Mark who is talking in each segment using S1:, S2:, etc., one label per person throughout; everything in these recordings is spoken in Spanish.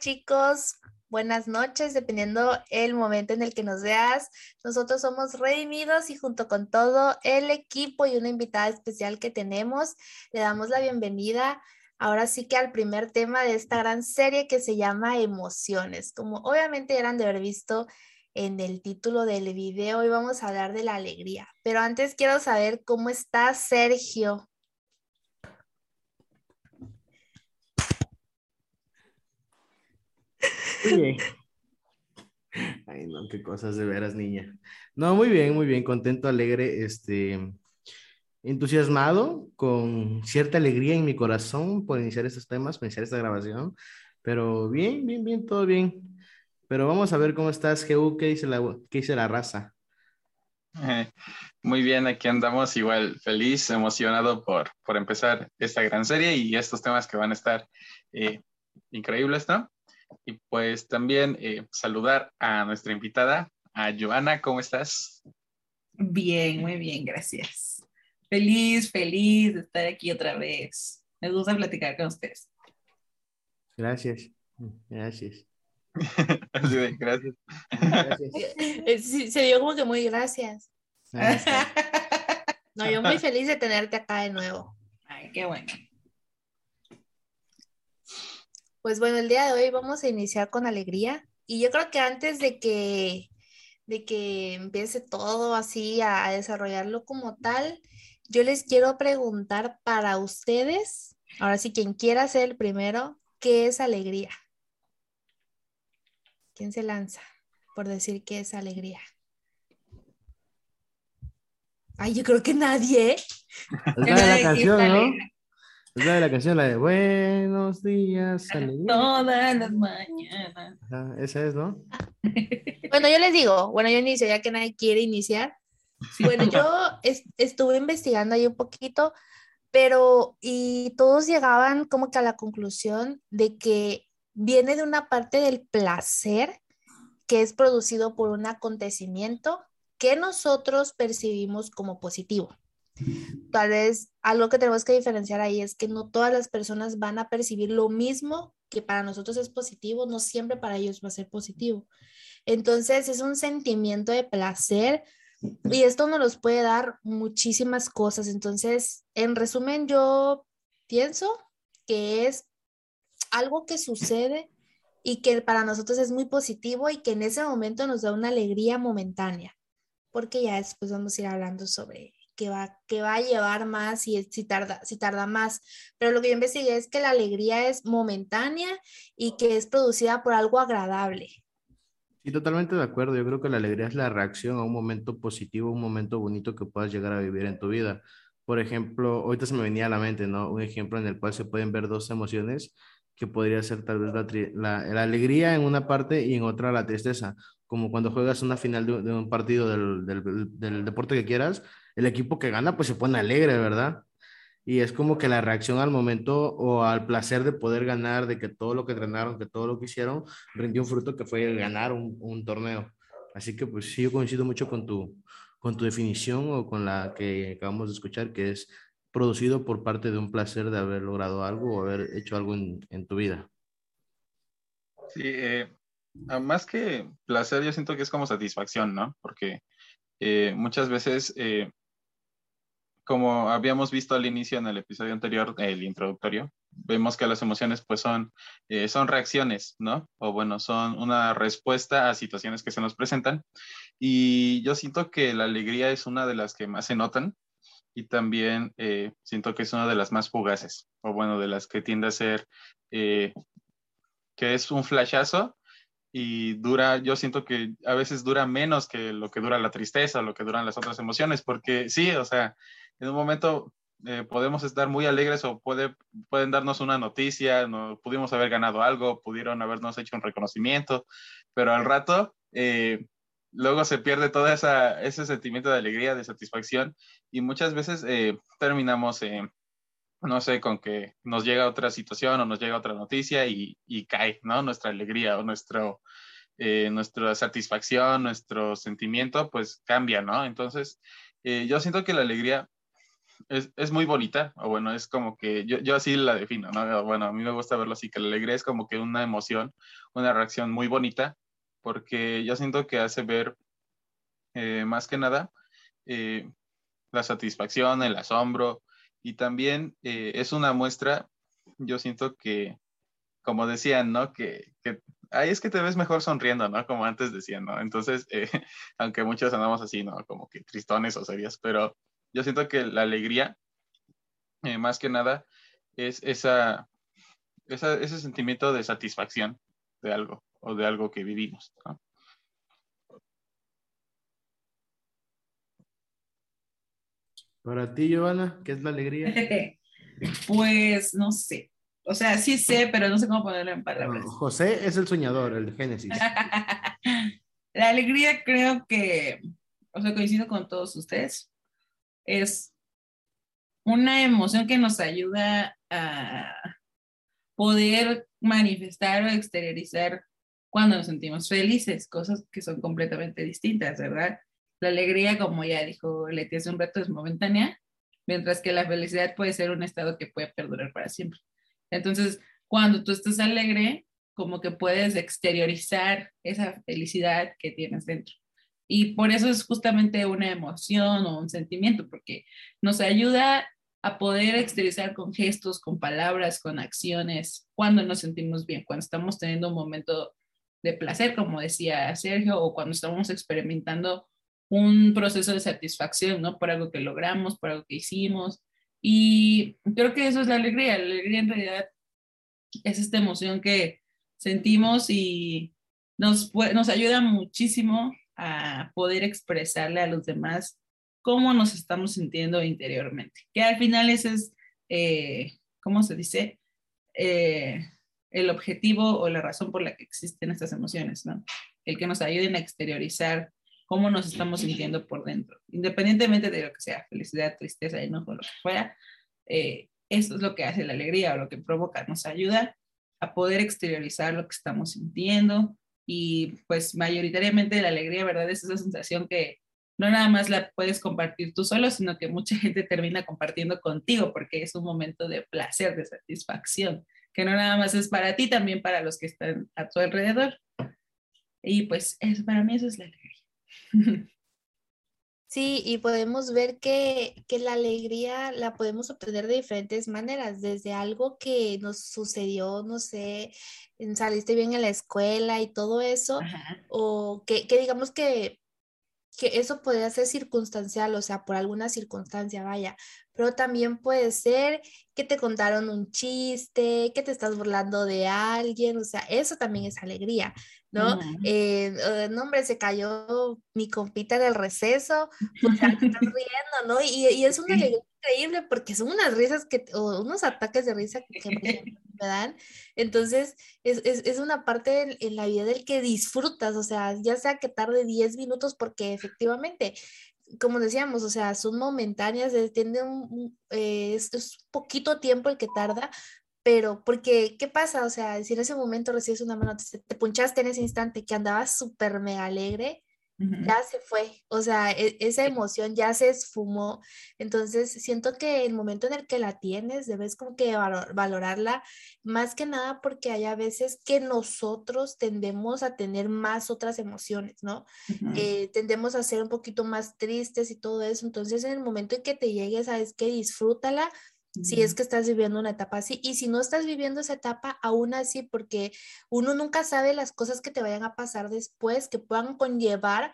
S1: Chicos, buenas noches, dependiendo el momento en el que nos veas. Nosotros somos Redimidos y junto con todo el equipo y una invitada especial que tenemos, le damos la bienvenida ahora sí que al primer tema de esta gran serie que se llama Emociones. Como obviamente eran de haber visto en el título del video, hoy vamos a hablar de la alegría. Pero antes quiero saber cómo está Sergio.
S2: Muy Ay, no, qué cosas de veras, niña. No, muy bien, muy bien, contento, alegre, este, entusiasmado, con cierta alegría en mi corazón por iniciar estos temas, por iniciar esta grabación, pero bien, bien, bien, todo bien. Pero vamos a ver cómo estás, Geu, ¿qué dice la, qué dice la raza?
S3: Muy bien, aquí andamos igual feliz, emocionado por, por empezar esta gran serie y estos temas que van a estar eh, increíbles, ¿no? Y pues también eh, saludar a nuestra invitada, a Joana, ¿cómo estás?
S4: Bien, muy bien, gracias. Feliz, feliz de estar aquí otra vez. Me gusta platicar con ustedes.
S2: Gracias, gracias.
S3: gracias.
S1: gracias. se dio como que muy gracias. No, yo muy feliz de tenerte acá de nuevo.
S4: Ay, qué bueno.
S1: Pues bueno, el día de hoy vamos a iniciar con alegría y yo creo que antes de que, de que empiece todo así a, desarrollarlo como tal, yo les quiero preguntar para ustedes, ahora sí, quien quiera ser el primero, ¿qué es alegría? ¿Quién se lanza por decir qué es alegría? Ay, yo creo que nadie.
S2: la canción, ¿no? Es la de la canción, la de Buenos días,
S4: alegría. Todas las mañanas.
S2: esa es, ¿no?
S1: Bueno, yo les digo, bueno, yo inicio, ya que nadie quiere iniciar. Bueno, yo estuve investigando ahí un poquito, pero y todos llegaban como que a la conclusión de que viene de una parte del placer que es producido por un acontecimiento que nosotros percibimos como positivo. Tal vez algo que tenemos que diferenciar ahí es que no todas las personas van a percibir lo mismo que para nosotros es positivo, no siempre para ellos va a ser positivo. Entonces es un sentimiento de placer y esto nos puede dar muchísimas cosas. Entonces, en resumen, yo pienso que es algo que sucede y que para nosotros es muy positivo y que en ese momento nos da una alegría momentánea, porque ya después vamos a ir hablando sobre que va, que va a llevar más y si tarda, si tarda más. Pero lo que yo investigué es que la alegría es momentánea y que es producida por algo agradable.
S2: Sí, totalmente de acuerdo. Yo creo que la alegría es la reacción a un momento positivo, un momento bonito que puedas llegar a vivir en tu vida. Por ejemplo, ahorita se me venía a la mente, ¿no? Un ejemplo en el cual se pueden ver dos emociones que podría ser tal vez la, la, alegría en una parte y en otra la tristeza, como cuando juegas una final de, un partido del, del, del, deporte que quieras, el equipo que gana pues se pone alegre, ¿verdad? Y es como que la reacción al momento o al placer de poder ganar, de que todo lo que entrenaron, que todo lo que hicieron, rindió un fruto que fue ganar un, un torneo. Así que pues sí, yo coincido mucho con tu, con tu definición o con la que acabamos de escuchar, que es producido por parte de un placer de haber logrado algo o haber hecho algo en, en tu vida.
S3: Sí, eh, más que placer, yo siento que es como satisfacción, ¿no? Porque eh, muchas veces eh, como habíamos visto al inicio en el episodio anterior, el introductorio, vemos que las emociones pues son, eh, son reacciones, ¿no? O bueno, son una respuesta a situaciones que se nos presentan. Y yo siento que la alegría es una de las que más se notan y también eh, siento que es una de las más fugaces, o bueno, de las que tiende a ser, eh, que es un flashazo y dura, yo siento que a veces dura menos que lo que dura la tristeza, lo que duran las otras emociones, porque sí, o sea, en un momento eh, podemos estar muy alegres o puede, pueden darnos una noticia, no, pudimos haber ganado algo, pudieron habernos hecho un reconocimiento, pero al rato eh, luego se pierde todo esa, ese sentimiento de alegría, de satisfacción y muchas veces eh, terminamos, no sé, con que nos llega otra situación o nos llega otra noticia y, y cae, ¿no? Nuestra alegría o nuestro, nuestra satisfacción, nuestro sentimiento, pues cambia, ¿no? Entonces, yo siento que la alegría es, es, muy bonita, o bueno, es como que yo, yo así la defino, ¿no? Bueno, a mí me gusta verlo así, que la alegría es como que una emoción, una reacción muy bonita, porque yo siento que hace ver eh, más que nada eh, la satisfacción, el asombro, y también eh, es una muestra, yo siento que, como decían, ¿no? Que, ahí es que te ves mejor sonriendo, ¿no? Como antes decían, ¿no? Entonces, aunque muchos andamos así, ¿no? Como que tristones o serias, pero yo siento que la alegría, eh, más que nada, es esa, ese sentimiento de satisfacción de algo o de algo que vivimos.
S2: Para ti, Giovanna, ¿qué es la alegría?
S4: pues no sé. O sea, sí sé, pero no sé cómo ponerlo en palabras.
S2: José es el soñador, el de Génesis.
S4: la alegría creo que, o sea, coincido con todos ustedes es una emoción que nos ayuda a poder manifestar o exteriorizar cuando nos sentimos felices, cosas que son completamente distintas, ¿verdad? La alegría, como ya dijo Leti hace un rato, es momentánea, mientras que la felicidad puede ser un estado que puede perdurar para siempre. Entonces, cuando tú estás alegre, como que puedes exteriorizar esa felicidad que tienes dentro. Y por eso es justamente una emoción o un sentimiento, porque nos ayuda a poder exteriorizar con gestos, con palabras, con acciones, cuando nos sentimos bien, cuando estamos teniendo un momento de placer, como decía Sergio, o cuando estamos experimentando un proceso de satisfacción, ¿no? Por algo que logramos, por algo que hicimos. Y creo que eso es la alegría. La alegría en realidad es esta emoción que sentimos y nos, nos ayuda muchísimo a poder expresarle a los demás cómo nos estamos sintiendo interiormente. Que al final ese es, eh, ¿cómo se dice? Eh, el objetivo o la razón por la que existen estas emociones, ¿no? El que nos ayuden a exteriorizar cómo nos estamos sintiendo por dentro, independientemente de lo que sea, felicidad, tristeza, enojo, lo que fuera. Eh, eso es lo que hace la alegría o lo que provoca, nos ayuda a poder exteriorizar lo que estamos sintiendo, y pues mayoritariamente la alegría, ¿verdad? Es esa sensación que no nada más la puedes compartir tú solo, sino que mucha gente termina compartiendo contigo porque es un momento de placer, de satisfacción, que no nada más es para ti, también para los que están a tu alrededor. Y pues para mí eso es la alegría.
S1: Sí, y podemos ver que, que, la alegría la podemos obtener de diferentes maneras, desde algo que nos sucedió, no sé, saliste bien en la escuela y todo eso, o que, que, digamos que, que eso podría ser circunstancial, o sea, por alguna circunstancia, vaya, pero también puede ser que te contaron un chiste, que te estás burlando de alguien, o sea, eso también es alegría. ¿no? Eh, eh, no, hombre, se cayó mi compita en el receso, pues ya te estás riendo, ¿no? Y, y, es una alegría increíble porque son unas risas que, o unos ataques de risa que, me dan. Entonces, es, es, es una parte en, la vida del que disfrutas, o sea, ya sea que tarde 10 minutos, porque efectivamente como decíamos, o sea, son momentáneas, tiene un, eh, es, es, poquito tiempo el que tarda, pero porque, ¿qué pasa? O sea, si en ese momento recibes una mano, te, te punchaste en ese instante que andabas súper mega alegre, ya se fue, o sea, e, esa emoción ya se esfumó. Entonces, siento que el momento en el que la tienes, debes como que valorarla, más que nada porque hay a veces que nosotros tendemos a tener más otras emociones, ¿no? Eh, tendemos a ser un poquito más tristes y todo eso. Entonces, en el momento en que te llegues, sabes que disfrútala si es que estás viviendo una etapa así. Y si no estás viviendo esa etapa, aún así, porque uno nunca sabe las cosas que te vayan a pasar después, que puedan conllevar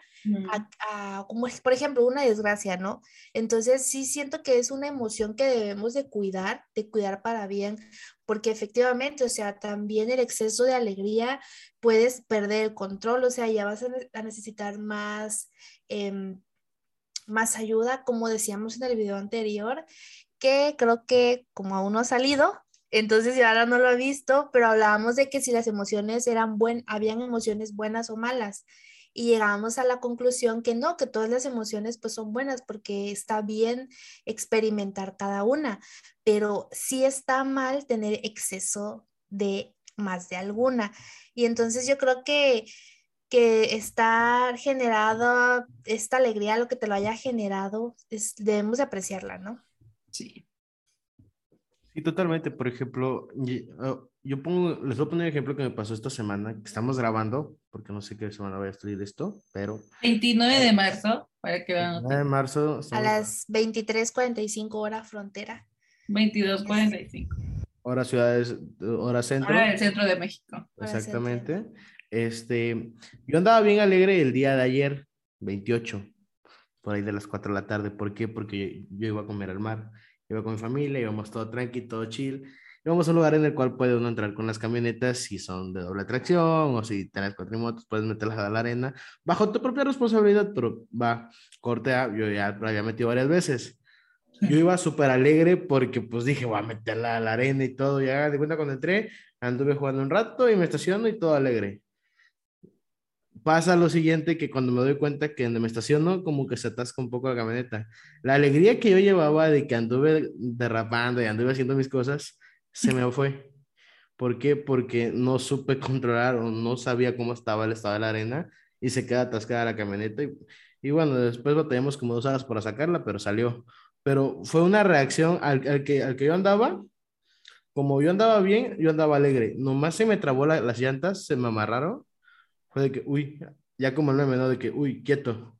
S1: a, como por ejemplo, una desgracia, ¿no? Entonces sí siento que es una emoción que debemos de cuidar, de cuidar para bien, porque efectivamente, o sea, también el exceso de alegría puedes perder el control, o sea, ya vas a, necesitar más... Em, más ayuda, como decíamos en el video anterior, que creo que como aún no ha salido, entonces ya ahora no lo he visto, pero hablábamos de que si las emociones eran buenas, habían emociones buenas o malas. Y llegamos a la conclusión que no, que todas las emociones pues son buenas porque está bien experimentar cada una, pero sí está mal tener exceso de más de alguna. Y entonces yo creo que que está generada esta alegría, lo que te lo haya generado, es, debemos apreciarla, ¿no?
S4: Sí.
S2: Sí, totalmente. Por ejemplo, oh, yo pongo, les voy a poner un ejemplo que me pasó esta semana, que estamos grabando, porque no sé qué semana voy a estudiar esto, pero
S4: 29 de marzo, para que vean.
S2: 9 de marzo
S1: A las 23:45 hora frontera.
S4: 22.45.
S2: hora ciudades, hora centro.
S4: Ahora del centro de México.
S1: Hora
S2: Exactamente. Este, yo andaba bien alegre el día de ayer, 28, por ahí de las 4 de la tarde. ¿Por qué? Porque yo iba a comer al mar, iba con mi familia, íbamos todo tranqui, todo chill. Íbamos a un lugar en el cual puede uno entrar con las camionetas si son de doble tracción o si tienes cuatrimotos, puedes meterlas a la arena bajo tu propia responsabilidad, pero va, cortea, yo ya la había metido varias veces. Yo iba súper alegre porque pues dije, voy a meterla a la arena y todo. Ya de cuenta cuando entré, anduve jugando un rato y me estaciono y todo alegre. Pasa lo siguiente que cuando me doy cuenta que donde me estaciono como que se atasca un poco la camioneta. La alegría que yo llevaba de que anduve derrapando y anduve haciendo mis cosas, se me fue. ¿Por qué? Porque no supe controlar o no sabía cómo estaba el estado de la arena y se queda atascada la camioneta. Y, y bueno, después batallamos como dos horas para sacarla, pero salió. Pero fue una reacción al, que, al que yo andaba. Como yo andaba bien, yo andaba alegre. Nomás se me trabó la- las llantas, se me amarraron. De que, uy, ya como el meme. De que, uy, quieto.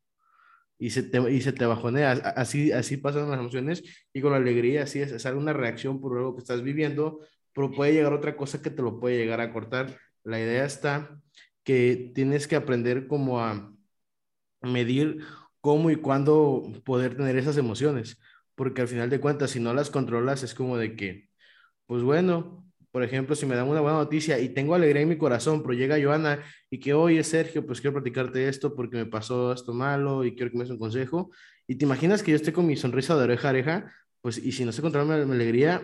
S2: Y se te, y se te bajonea. Así, así pasan las emociones y con la alegría, así es, es una reacción por algo que estás viviendo, pero puede llegar otra cosa que te lo puede llegar a cortar. La idea está que tienes que aprender como a medir cómo y cuándo poder tener esas emociones, porque al final de cuentas, si no las controlas, es como de que, pues bueno, por ejemplo, si me dan una buena noticia y tengo alegría en mi corazón, pero llega Joana y que, oye, Sergio, pues quiero platicarte esto porque me pasó esto malo y quiero que me des un consejo, y te imaginas que yo esté con mi sonrisa de oreja a oreja, pues, y si no sé controlar mi, alegría,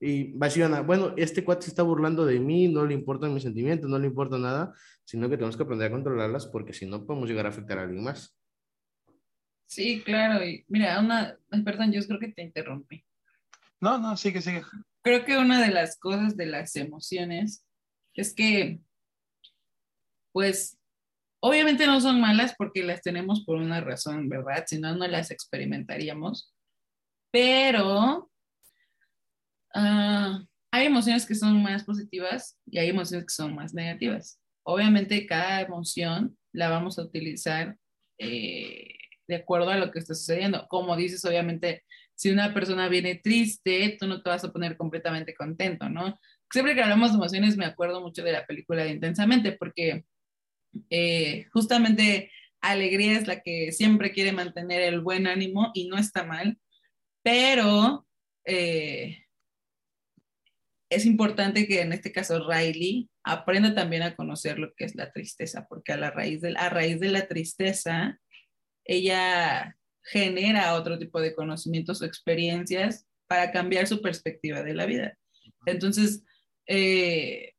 S2: y va a decir Joana, bueno, este cuate se está burlando de mí, no le importan mis sentimientos, no le importa nada, sino que tenemos que aprender a controlarlas porque si no podemos llegar a afectar a alguien más.
S4: Sí, claro. Y mira, una, perdón, yo creo que te interrumpí.
S3: No, no, sigue, sigue.
S4: Creo que una de las cosas de las emociones es que, pues, obviamente no son malas porque las tenemos por una razón, ¿verdad? Si no, no las experimentaríamos. Pero ah, hay emociones que son más positivas y hay emociones que son más negativas. Obviamente cada emoción la vamos a utilizar eh, de acuerdo a lo que está sucediendo. Como dices, obviamente, si una persona viene triste, tú no te vas a poner completamente contento, ¿no? Siempre que hablamos de emociones me acuerdo mucho de la película de Intensamente, porque eh, justamente alegría es la que siempre quiere mantener el buen ánimo y no está mal, pero eh, es importante que en este caso Riley aprenda también a conocer lo que es la tristeza, porque a, la raíz de, a raíz de la tristeza, ella genera otro tipo de conocimientos o experiencias para cambiar su perspectiva de la vida. Entonces, eh,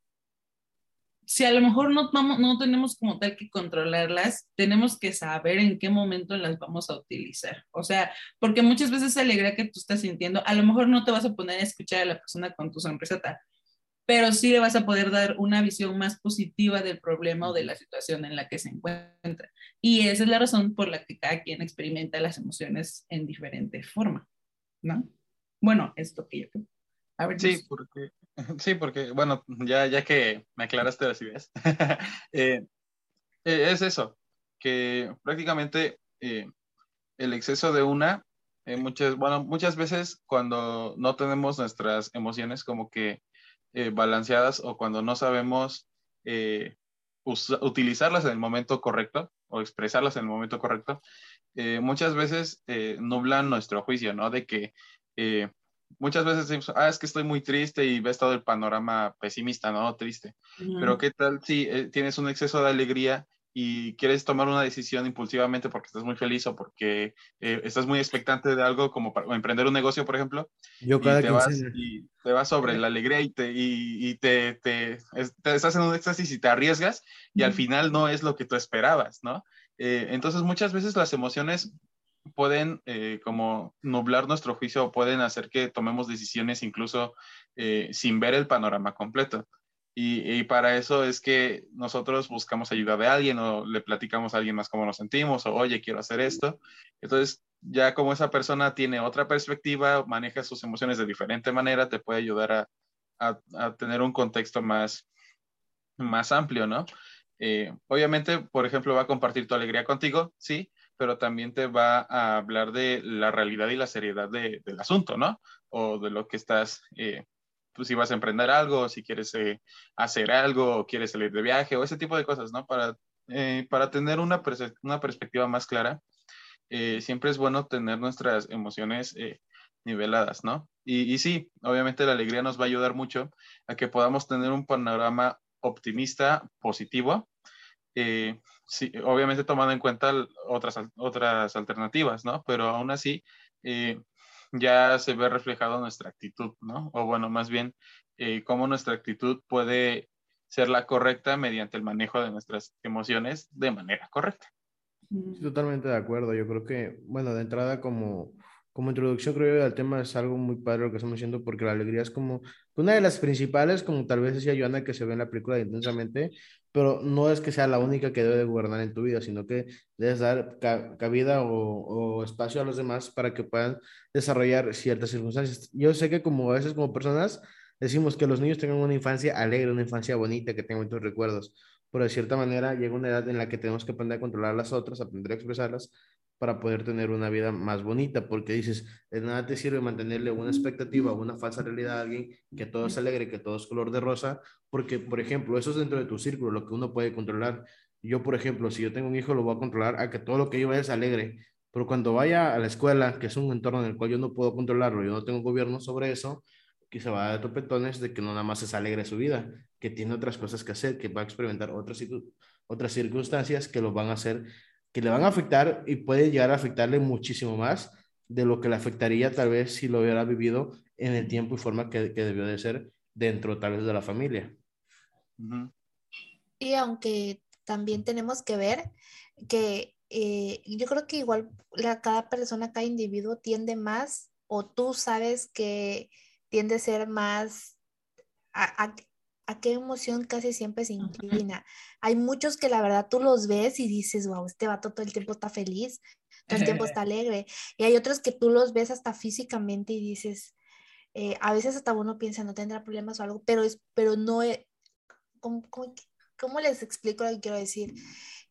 S4: si a lo mejor no, vamos, no tenemos como tal que controlarlas, tenemos que saber en qué momento las vamos a utilizar. O sea, porque muchas veces esa alegría que tú estás sintiendo, a lo mejor no te vas a poner a escuchar a la persona con tu sonrisota, pero sí le vas a poder dar una visión más positiva del problema o de la situación en la que se encuentra. Y esa es la razón por la que cada quien experimenta las emociones en diferente forma, ¿no? Bueno, es lo que yo creo. A ver,
S3: Sí, porque, sí, porque, bueno, ya, ya que me aclaraste las ideas, eh, eh, es eso, que prácticamente eh, el exceso de una, eh, muchas, bueno, muchas veces cuando no tenemos nuestras emociones como que eh, balanceadas o cuando no sabemos eh, utilizarlas en el momento correcto o expresarlas en el momento correcto, eh, muchas veces nublan nuestro juicio, ¿no? De que muchas veces decimos, ah, es que estoy muy triste y ves todo el panorama pesimista, ¿no? Triste. Pero ¿qué tal si tienes un exceso de alegría y quieres tomar una decisión impulsivamente porque estás muy feliz o porque eh, estás muy expectante de algo como para emprender un negocio, por ejemplo,
S2: Yo
S3: y te, vas, y te vas sobre la alegría y te, y, y te, te, es- te estás en un éxtasis y te arriesgas y al final no es lo que tú esperabas, ¿no? Eh, entonces muchas veces las emociones pueden eh, como nublar nuestro juicio o pueden hacer que tomemos decisiones incluso sin ver el panorama completo. Y, para eso es que nosotros buscamos ayuda de alguien o le platicamos a alguien más cómo nos sentimos o oye, quiero hacer esto. Entonces, ya como esa persona tiene otra perspectiva, maneja sus emociones de diferente manera, te puede ayudar a, a, tener un contexto más, más amplio, ¿no? Eh, obviamente, por ejemplo, va a compartir tu alegría contigo, sí, pero también te va a hablar de la realidad y la seriedad de, del asunto, ¿no? O de lo que estás eh, pues si vas a emprender algo, si quieres eh, hacer algo, o quieres salir de viaje, o ese tipo de cosas, ¿no? Para, eh, para tener una, una, perspectiva más clara, eh, siempre es bueno tener nuestras emociones niveladas, ¿no? Y, y, sí, obviamente la alegría nos va a ayudar mucho a que podamos tener un panorama optimista, positivo, sí, obviamente tomando en cuenta otras, otras alternativas, ¿no? Pero aún así, ya se ve reflejado nuestra actitud, ¿no? O bueno, más bien, eh, cómo nuestra actitud puede ser la correcta mediante el manejo de nuestras emociones de manera correcta.
S2: totalmente de acuerdo. Yo creo que, bueno, de entrada como, como introducción creo que el tema es algo muy padre lo que estamos haciendo porque la alegría es como una de las principales, como tal vez decía Joana, que se ve en la película intensamente, pero no es que sea la única que debe de gobernar en tu vida, sino que debes dar cabida o, espacio a los demás para que puedan desarrollar ciertas circunstancias. Yo sé que como a veces como personas decimos que los niños tengan una infancia alegre, una infancia bonita, que tengan muchos recuerdos, pero de cierta manera llega una edad en la que tenemos que aprender a controlar las otras, aprender a expresarlas para poder tener una vida más bonita, porque dices, de nada te sirve mantenerle una expectativa una falsa realidad a alguien que todo es alegre, que todo es color de rosa, porque, por ejemplo, eso es dentro de tu círculo, lo que uno puede controlar. Yo, por ejemplo, si yo tengo un hijo, lo voy a controlar a que todo lo que yo vea es alegre, pero cuando vaya a la escuela, que es un entorno en el cual yo no puedo controlarlo, yo no tengo gobierno sobre eso, quizá va a dar topetones de que no nada más es alegre su vida, que tiene otras cosas que hacer, que va a experimentar otras, otras circunstancias que lo van a hacer que le van a afectar y puede llegar a afectarle muchísimo más de lo que le afectaría tal vez si lo hubiera vivido en el tiempo y forma que, que debió de ser dentro tal vez de la familia.
S1: Y aunque también tenemos que ver que eh, yo creo que igual la, cada persona, cada individuo tiende más o tú sabes que tiende a ser más a, a qué emoción casi siempre se inclina. Hay muchos que la verdad tú los ves y dices, wow, este vato todo el tiempo está feliz, todo el tiempo está alegre. Y hay otros que tú los ves hasta físicamente y dices, eh, a veces hasta uno piensa, no tendrá problemas o algo, pero, es, pero no, es, ¿cómo, cómo, les explico lo que quiero decir?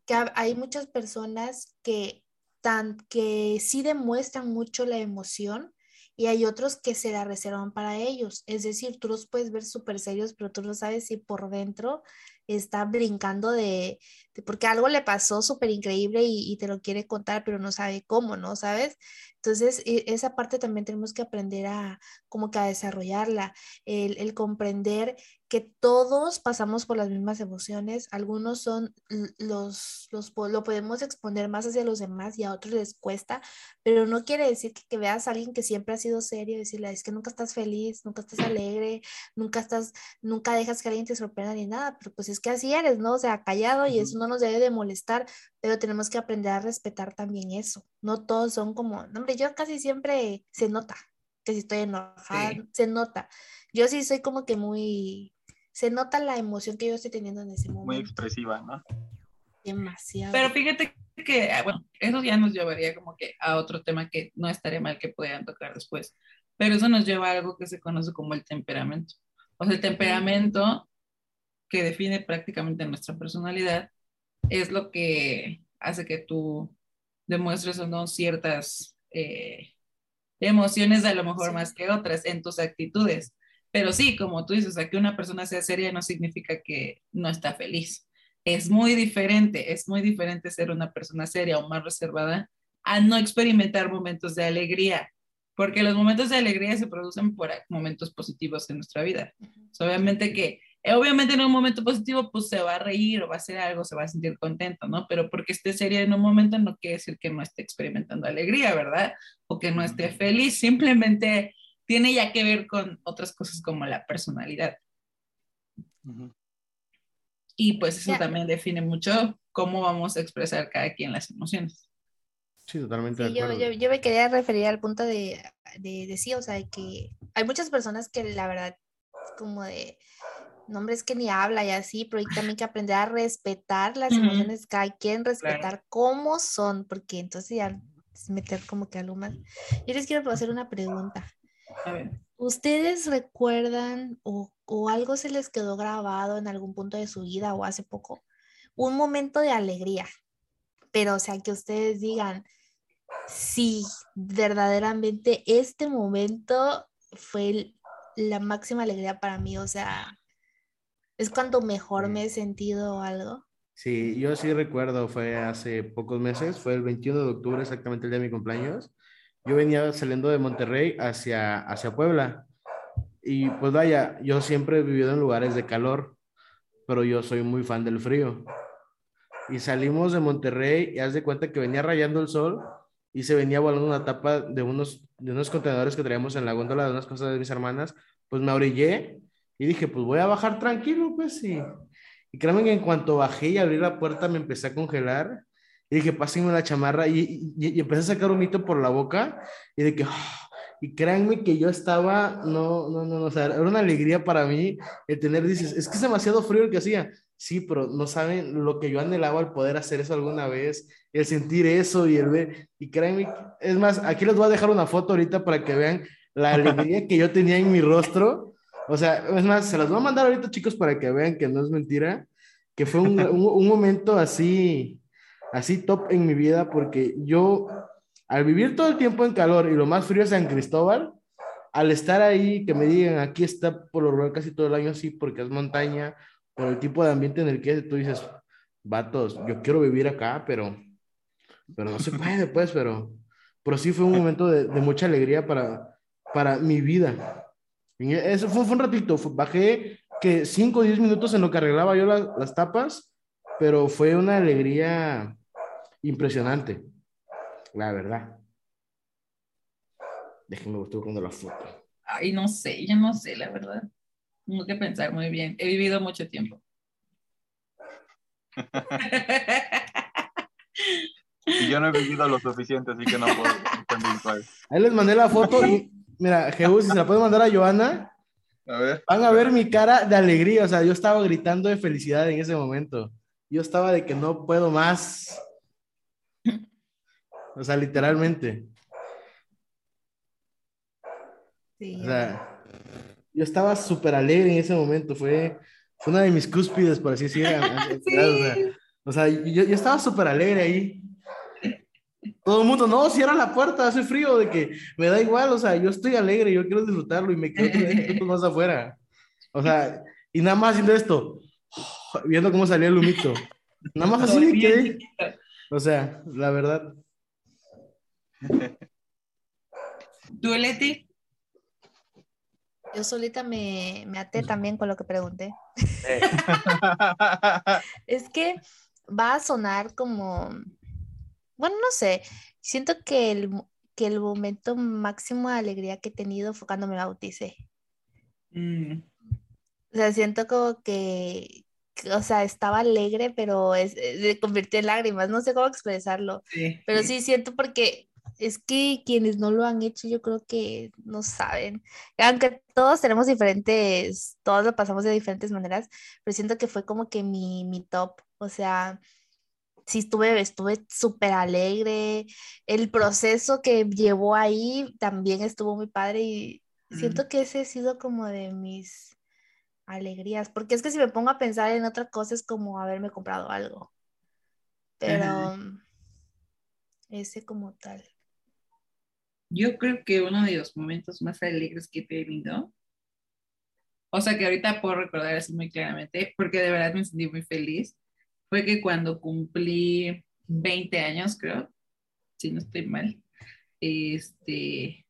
S1: Que hay muchas personas que, tan, que sí demuestran mucho la emoción, y hay otros que se la reservan para ellos. Es decir, tú los puedes ver súper serios, pero tú no sabes si por dentro está brincando de, porque algo le pasó súper increíble y, y, te lo quiere contar, pero no sabe cómo, ¿no? ¿Sabes? Entonces, e, esa parte también tenemos que aprender a como que a desarrollarla, el, el comprender que todos pasamos por las mismas emociones, algunos son los, los, lo podemos exponer más hacia los demás y a otros les cuesta, pero no quiere decir que, que veas a alguien que siempre ha sido serio y decirle, es que nunca estás feliz, nunca estás alegre, nunca estás, nunca dejas que alguien te sorprenda ni nada, pero pues es que así eres, ¿no? O sea, callado y eso no nos debe de molestar, pero tenemos que aprender a respetar también eso. No todos son como, hombre, yo casi siempre se nota que si estoy enojada, se nota. Yo sí soy como que muy, se nota la emoción que yo estoy teniendo en ese momento.
S3: Muy expresiva, ¿no?
S1: Demasiado.
S4: Pero fíjate que, ah, bueno, eso ya nos llevaría como que a otro tema que no estaría mal que pudieran tocar después, pero eso nos lleva a algo que se conoce como el temperamento. O sea, el temperamento que define prácticamente nuestra personalidad es lo que hace que tú demuestres o no ciertas eh, emociones a lo mejor más que otras en tus actitudes. Pero sí, como tú dices, que una persona sea seria no significa que no está feliz. Es muy diferente, es muy diferente ser una persona seria o más reservada a no experimentar momentos de alegría, porque los momentos de alegría se producen por momentos positivos en nuestra vida. obviamente que obviamente en un momento positivo, pues se va a reír o va a hacer algo, se va a sentir contento, ¿no? Pero porque esté seria en un momento no quiere decir que no esté experimentando alegría, ¿verdad? O que no esté feliz, simplemente tiene ya que ver con otras cosas como la personalidad. Y pues eso también define mucho cómo vamos a expresar cada quien las emociones.
S2: Sí, totalmente. de
S1: yo, yo, yo, me quería referir al punto de, de, de sí, o sea, que hay muchas personas que la verdad, como de, no, hombre, es que ni habla y así, pero hay también que aprender a respetar las
S4: Ujú.
S1: emociones que hay quien, respetar cómo son, porque entonces ya es meter como que algo más. Yo les quiero hacer una pregunta.
S4: A ver.
S1: ¿Ustedes recuerdan o, o algo se les quedó grabado en algún punto de su vida o hace poco? Un momento de alegría, pero o sea, que ustedes digan, sí, verdaderamente este momento fue el- la máxima alegría para mí, o sea, es cuando mejor me he sentido o algo.
S2: Sí, yo sí recuerdo, fue hace pocos meses, fue el 21 de octubre, exactamente el día de mi cumpleaños. Yo venía saliendo de Monterrey hacia, hacia Puebla. Y pues vaya, yo siempre he vivido en lugares de calor, pero yo soy muy fan del frío. Y salimos de Monterrey y haz de cuenta que venía rayando el sol y se venía volando una tapa de unos, de unos contenedores que traíamos en la góndola de unas cosas de mis hermanas. Pues me orillé y dije, pues voy a bajar tranquilo, pues sí. Y créanme que en cuanto bajé y abrí la puerta me empecé a congelar. Y dije, pásenme la chamarra. Y, y, y empecé a sacar un mito por la boca. Y de que, "Ah", y créanme que yo estaba, no, no, no, no, o sea, era una alegría para mí el tener, dices, es que es demasiado frío el que hacía. Sí, pero no saben lo que yo anhelaba el poder hacer eso alguna vez, el sentir eso y el ver. Y créanme, es más, aquí les voy a dejar una foto ahorita para que vean la alegría que yo tenía en mi rostro. O sea, es más, se las voy a mandar ahorita, chicos, para que vean que no es mentira, que fue un, un, momento así, así top en mi vida, porque yo, al vivir todo el tiempo en calor y lo más frío es San Cristóbal, al estar ahí, que me digan, aquí está por lo regular casi todo el año así, porque es montaña, por el tipo de ambiente en el que tú dices, vatos, yo quiero vivir acá, pero, pero no se puede, pues, pero, pero sí fue un momento de, de mucha alegría para, para mi vida. Eso fue, fue un ratito, fue- bajé que 5 o 10 minutos en lo que arreglaba yo las, las tapas, pero fue una alegría impresionante, la verdad. Déjenme estoy buscando la foto.
S4: Ay, no sé, yo no sé, la verdad. Tengo que pensar muy bien. He vivido mucho tiempo.
S3: Y yo no he vivido lo suficiente, así que no puedo entender cuál.
S2: Ahí les mandé la foto y mira, Jesús, si se la pueden mandar a Joana,
S3: A ver.
S2: van a ver mi cara de alegría, o sea, yo estaba gritando de felicidad en ese momento. Yo estaba de que no puedo más. O sea, literalmente.
S1: Sí,
S2: O sea, yo estaba súper alegre en ese momento, fue, fue una de mis cúspides, por así decirlo.
S4: Sí.
S2: O sea, o sea, yo, yo estaba súper alegre ahí. Todo el mundo, no, cierra la puerta, hace frío, de que me da igual, o sea, yo estoy alegre, yo quiero disfrutarlo y me quedo tres minutos más afuera. O sea, y nada más haciendo esto, viendo cómo salía el humito. Nada más así me quedé. O sea, la verdad.
S4: ¿Tú, Leti?
S1: Yo solita me, me até también con lo que pregunté. Es que va a sonar como, bueno, no sé, siento que el, que el momento máximo de alegría que he tenido fue cuando me bauticé.
S4: Mm,
S1: O sea, siento como que, o sea, estaba alegre, pero es, se convirtió en lágrimas, no sé cómo expresarlo,
S4: sí,
S1: pero sí siento porque es que quienes no lo han hecho, yo creo que no saben. Aunque todos tenemos diferentes, todos lo pasamos de diferentes maneras, pero siento que fue como que mi, mi top, o sea, sí estuve, estuve súper alegre, el proceso que llevó ahí también estuvo muy padre y siento que ese ha sido como de mis alegrías, porque es que si me pongo a pensar en otra cosa es como haberme comprado algo, pero ese como tal.
S4: Yo creo que uno de los momentos más alegres que he tenido, o sea que ahorita puedo recordar así muy claramente, porque de verdad me sentí muy feliz, fue que cuando cumplí 20 años, creo, si no estoy mal, este,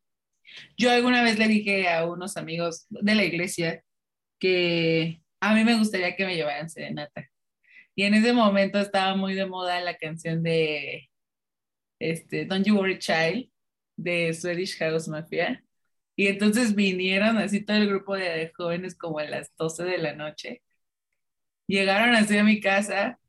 S4: yo alguna vez le dije a unos amigos de la iglesia que a mí me gustaría que me llevaran serenata. Y en ese momento estaba muy de moda la canción de este, Don't You Worry Child de Swedish House Mafia. Y entonces vinieron así todo el grupo de jóvenes como a las 12 de la noche. Llegaron así a mi casa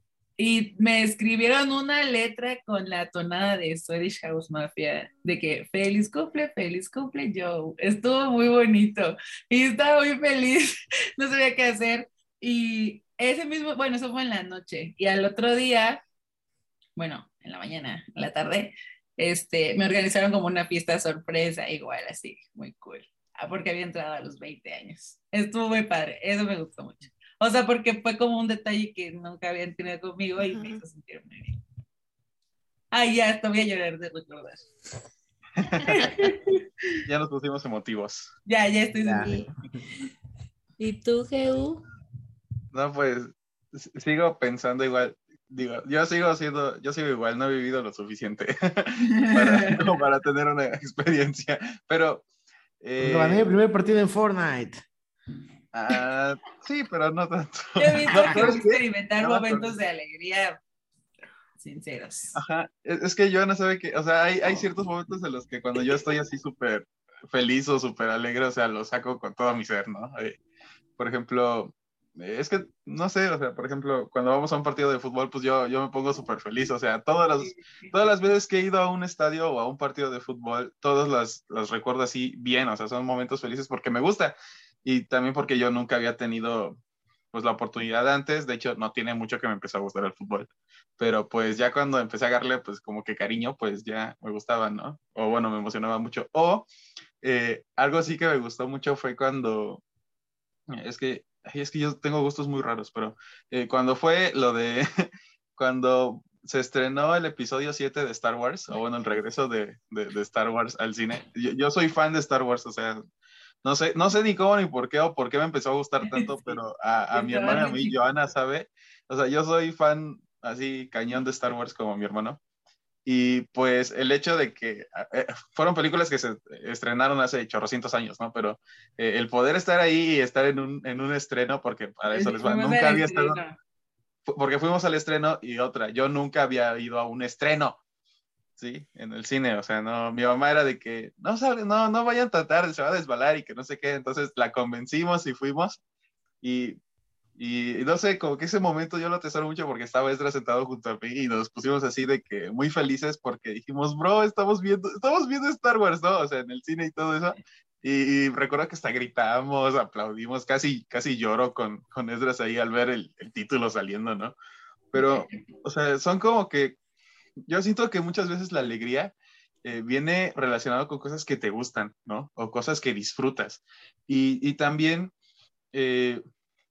S4: y me escribieron una letra con la tonada de Swedish House Mafia, de que feliz cumple, feliz cumple Joe. Estuvo muy bonito y estaba muy feliz, no sabía qué hacer. Y ese mismo, bueno, eso fue en la noche. Y al otro día, bueno, en la mañana, en la tarde, este, me organizaron como una fiesta sorpresa, igual así, muy cool. Ah, porque había entrado a los 20 años. Estuvo muy padre, eso me gustó mucho. O sea, porque fue como un detalle que nunca habían tenido conmigo y me hizo sentir muy bien. Ay, ya, hasta voy a llorar de recordar.
S3: ya nos pusimos emotivos.
S4: Ya, ya estoy
S1: ¿Y tú, Geu?
S3: No, pues sigo pensando igual. Digo, yo sigo siendo, yo sigo igual, no he vivido lo suficiente para, para tener una experiencia. Pero.
S2: Eh, gané el primer partido en Fortnite.
S3: Ah, sí, pero no tanto.
S4: Yo he visto que experimentar momentos de alegría sinceros.
S3: Ajá, es, que yo no sabe que, o sea, hay, hay ciertos momentos en los que cuando yo estoy así súper feliz o súper alegre, o sea, lo saco con todo mi ser, ¿no? Eh, por ejemplo, es que, no sé, o sea, por ejemplo, cuando vamos a un partido de fútbol, pues yo, yo me pongo súper feliz, o sea, todas las, todas las veces que he ido a un estadio o a un partido de fútbol, todas las, las recuerdo así bien, o sea, son momentos felices porque me gusta y también porque yo nunca había tenido pues la oportunidad antes, de hecho no tiene mucho que me empezó a gustar el fútbol, pero pues ya cuando empecé a darle pues como que cariño, pues ya me gustaba, ¿no? O bueno, me emocionaba mucho. O eh, algo así que me gustó mucho fue cuando, es que, es que yo tengo gustos muy raros, pero eh, cuando fue lo de, cuando se estrenó el episodio 7 de Star Wars, o bueno, el regreso de, de, Star Wars al cine, yo, yo soy fan de Star Wars, o sea, no sé, no sé ni cómo ni por qué o por qué me empezó a gustar tanto, pero a, a mi hermana, a mí, Joana, sabe. O sea, yo soy fan así cañón de Star Wars como mi hermano. Y pues el hecho de que eh, fueron películas que se estrenaron hace chorrocientos años, ¿no? Pero eh, el poder estar ahí y estar en un, en un estreno, porque para eso les va, nunca había estado, porque fuimos al estreno y otra, yo nunca había ido a un estreno, ¿sí? En el cine, o sea, no, mi mamá era de que no, no, no vayan a tratar, se va a desbalar y que no sé qué, entonces la convencimos y fuimos y, y, no sé, como que ese momento yo lo atesoro mucho porque estaba Ezra sentado junto a mí y nos pusimos así de que muy felices porque dijimos, bro, estamos viendo, estamos viendo Star Wars, ¿no? O sea, en el cine y todo eso. Y, recuerdo que hasta gritamos, aplaudimos, casi, casi lloro con, con Esdras ahí al ver el, el título saliendo, ¿no? Pero, o sea, son como que yo siento que muchas veces la alegría eh, viene relacionado con cosas que te gustan, ¿no? O cosas que disfrutas. Y, también eh,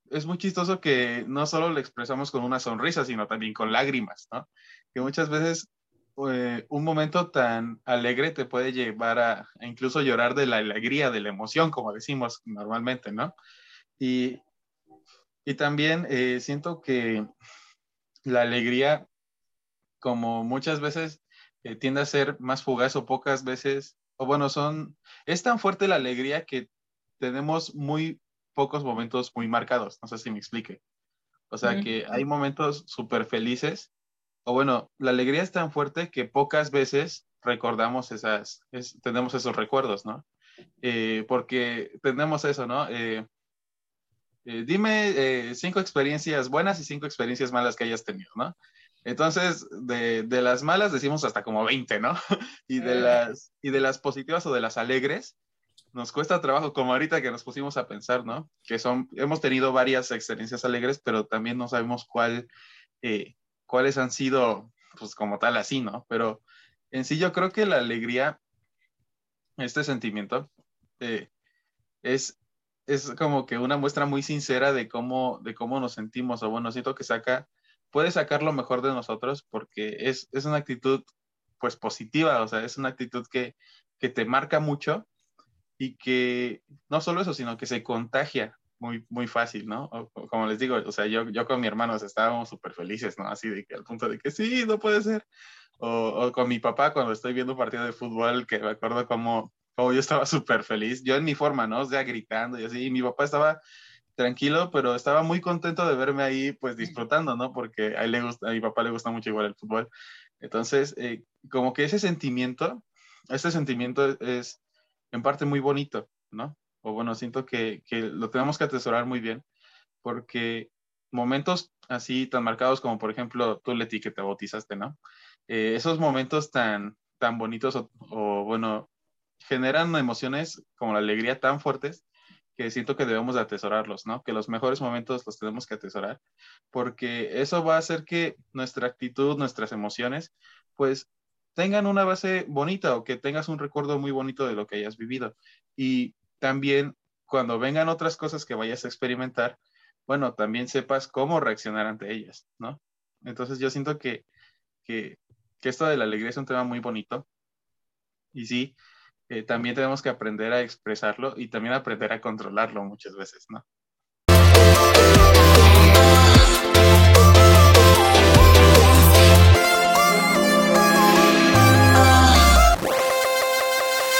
S3: es muy chistoso que no solo lo expresamos con una sonrisa, sino también con lágrimas, ¿no? Que muchas veces eh, un momento tan alegre te puede llevar a, incluso llorar de la alegría, de la emoción, como decimos normalmente, ¿no? Y, y también siento que la alegría como muchas veces eh, tiende a ser más fugaz o pocas veces, o bueno, son, es tan fuerte la alegría que tenemos muy pocos momentos muy marcados, no sé si me explique. O sea, que hay momentos súper felices, o bueno, la alegría es tan fuerte que pocas veces recordamos esas, tenemos esos recuerdos, ¿no? Eh, porque tenemos eso, ¿no? Eh, dime cinco experiencias buenas y cinco experiencias malas que hayas tenido, ¿no? Entonces, de, de, las malas decimos hasta como 20, ¿no? Y de, eh. las, y de las positivas o de las alegres, nos cuesta trabajo, como ahorita que nos pusimos a pensar, ¿no? Que son, hemos tenido varias experiencias alegres, pero también no sabemos cuál, eh, cuáles han sido, pues como tal, así, ¿no? Pero en sí yo creo que la alegría, este sentimiento, eh, es, es como que una muestra muy sincera de cómo, de cómo nos sentimos, o bueno, siento que saca puede sacar lo mejor de nosotros porque es, es una actitud pues positiva, o sea, es una actitud que, que te marca mucho y que no solo eso, sino que se contagia muy, muy fácil, ¿no? como les digo, o sea, yo, yo con mi hermano estábamos súper felices, ¿no? Así de que al punto de que sí, no puede ser. O, o, con mi papá cuando estoy viendo un partido de fútbol, que me acuerdo como, como yo estaba súper feliz, yo en mi forma, ¿no? O sea, gritando y así, y mi papá estaba tranquilo, pero estaba muy contento de verme ahí, pues disfrutando, ¿no? Porque a, él le gusta, a mi papá le gusta mucho igual el fútbol. Entonces, eh, como que ese sentimiento, ese sentimiento es en parte muy bonito, ¿no? O bueno, siento que, que lo tenemos que atesorar muy bien, porque momentos así tan marcados como, por ejemplo, tú, Leti, que te bautizaste, ¿no? Eh, esos momentos tan, tan bonitos o, bueno, generan emociones como la alegría tan fuertes que siento que debemos de atesorarlos, ¿no? Que los mejores momentos los tenemos que atesorar, porque eso va a hacer que nuestra actitud, nuestras emociones, pues tengan una base bonita o que tengas un recuerdo muy bonito de lo que hayas vivido. Y también cuando vengan otras cosas que vayas a experimentar, bueno, también sepas cómo reaccionar ante ellas, ¿no? Entonces yo siento que, que, que esto de la alegría es un tema muy bonito. Y sí, eh, también tenemos que aprender a expresarlo y también aprender a controlarlo muchas veces, ¿no?